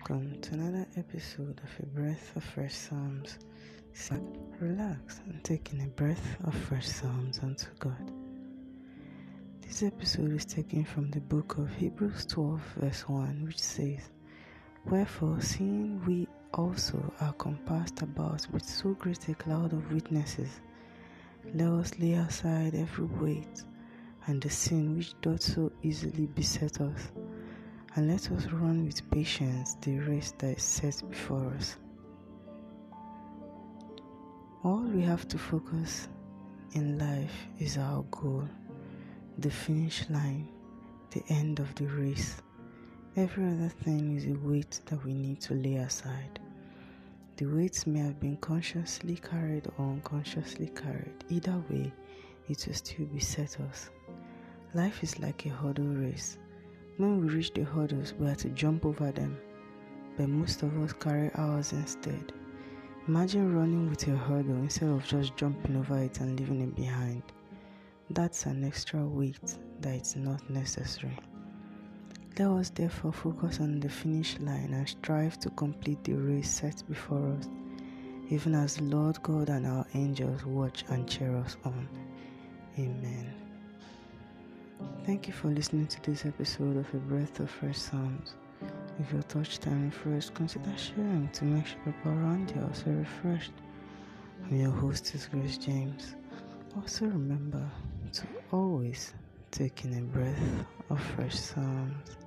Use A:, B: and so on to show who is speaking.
A: Welcome to another episode of A Breath of Fresh Psalms. Relax, and take in a breath of fresh psalms unto God. This episode is taken from the book of Hebrews 12, verse 1, which says, Wherefore, seeing we also are compassed about with so great a cloud of witnesses, let us lay aside every weight and the sin which doth so easily beset us and let us run with patience the race that is set before us. All we have to focus in life is our goal, the finish line, the end of the race. Every other thing is a weight that we need to lay aside. The weights may have been consciously carried or unconsciously carried. Either way, it will still beset us. Life is like a hurdle race. When we reach the hurdles, we have to jump over them, but most of us carry ours instead. Imagine running with a hurdle instead of just jumping over it and leaving it behind. That's an extra weight that is not necessary. Let us therefore focus on the finish line and strive to complete the race set before us, even as Lord God and our angels watch and cheer us on. Amen. Thank you for listening to this episode of A Breath of Fresh Psalms. If your touch time refreshed, consider sharing to make sure people around you are also refreshed. I'm your host is Grace James. Also remember to always take in a breath of fresh psalms.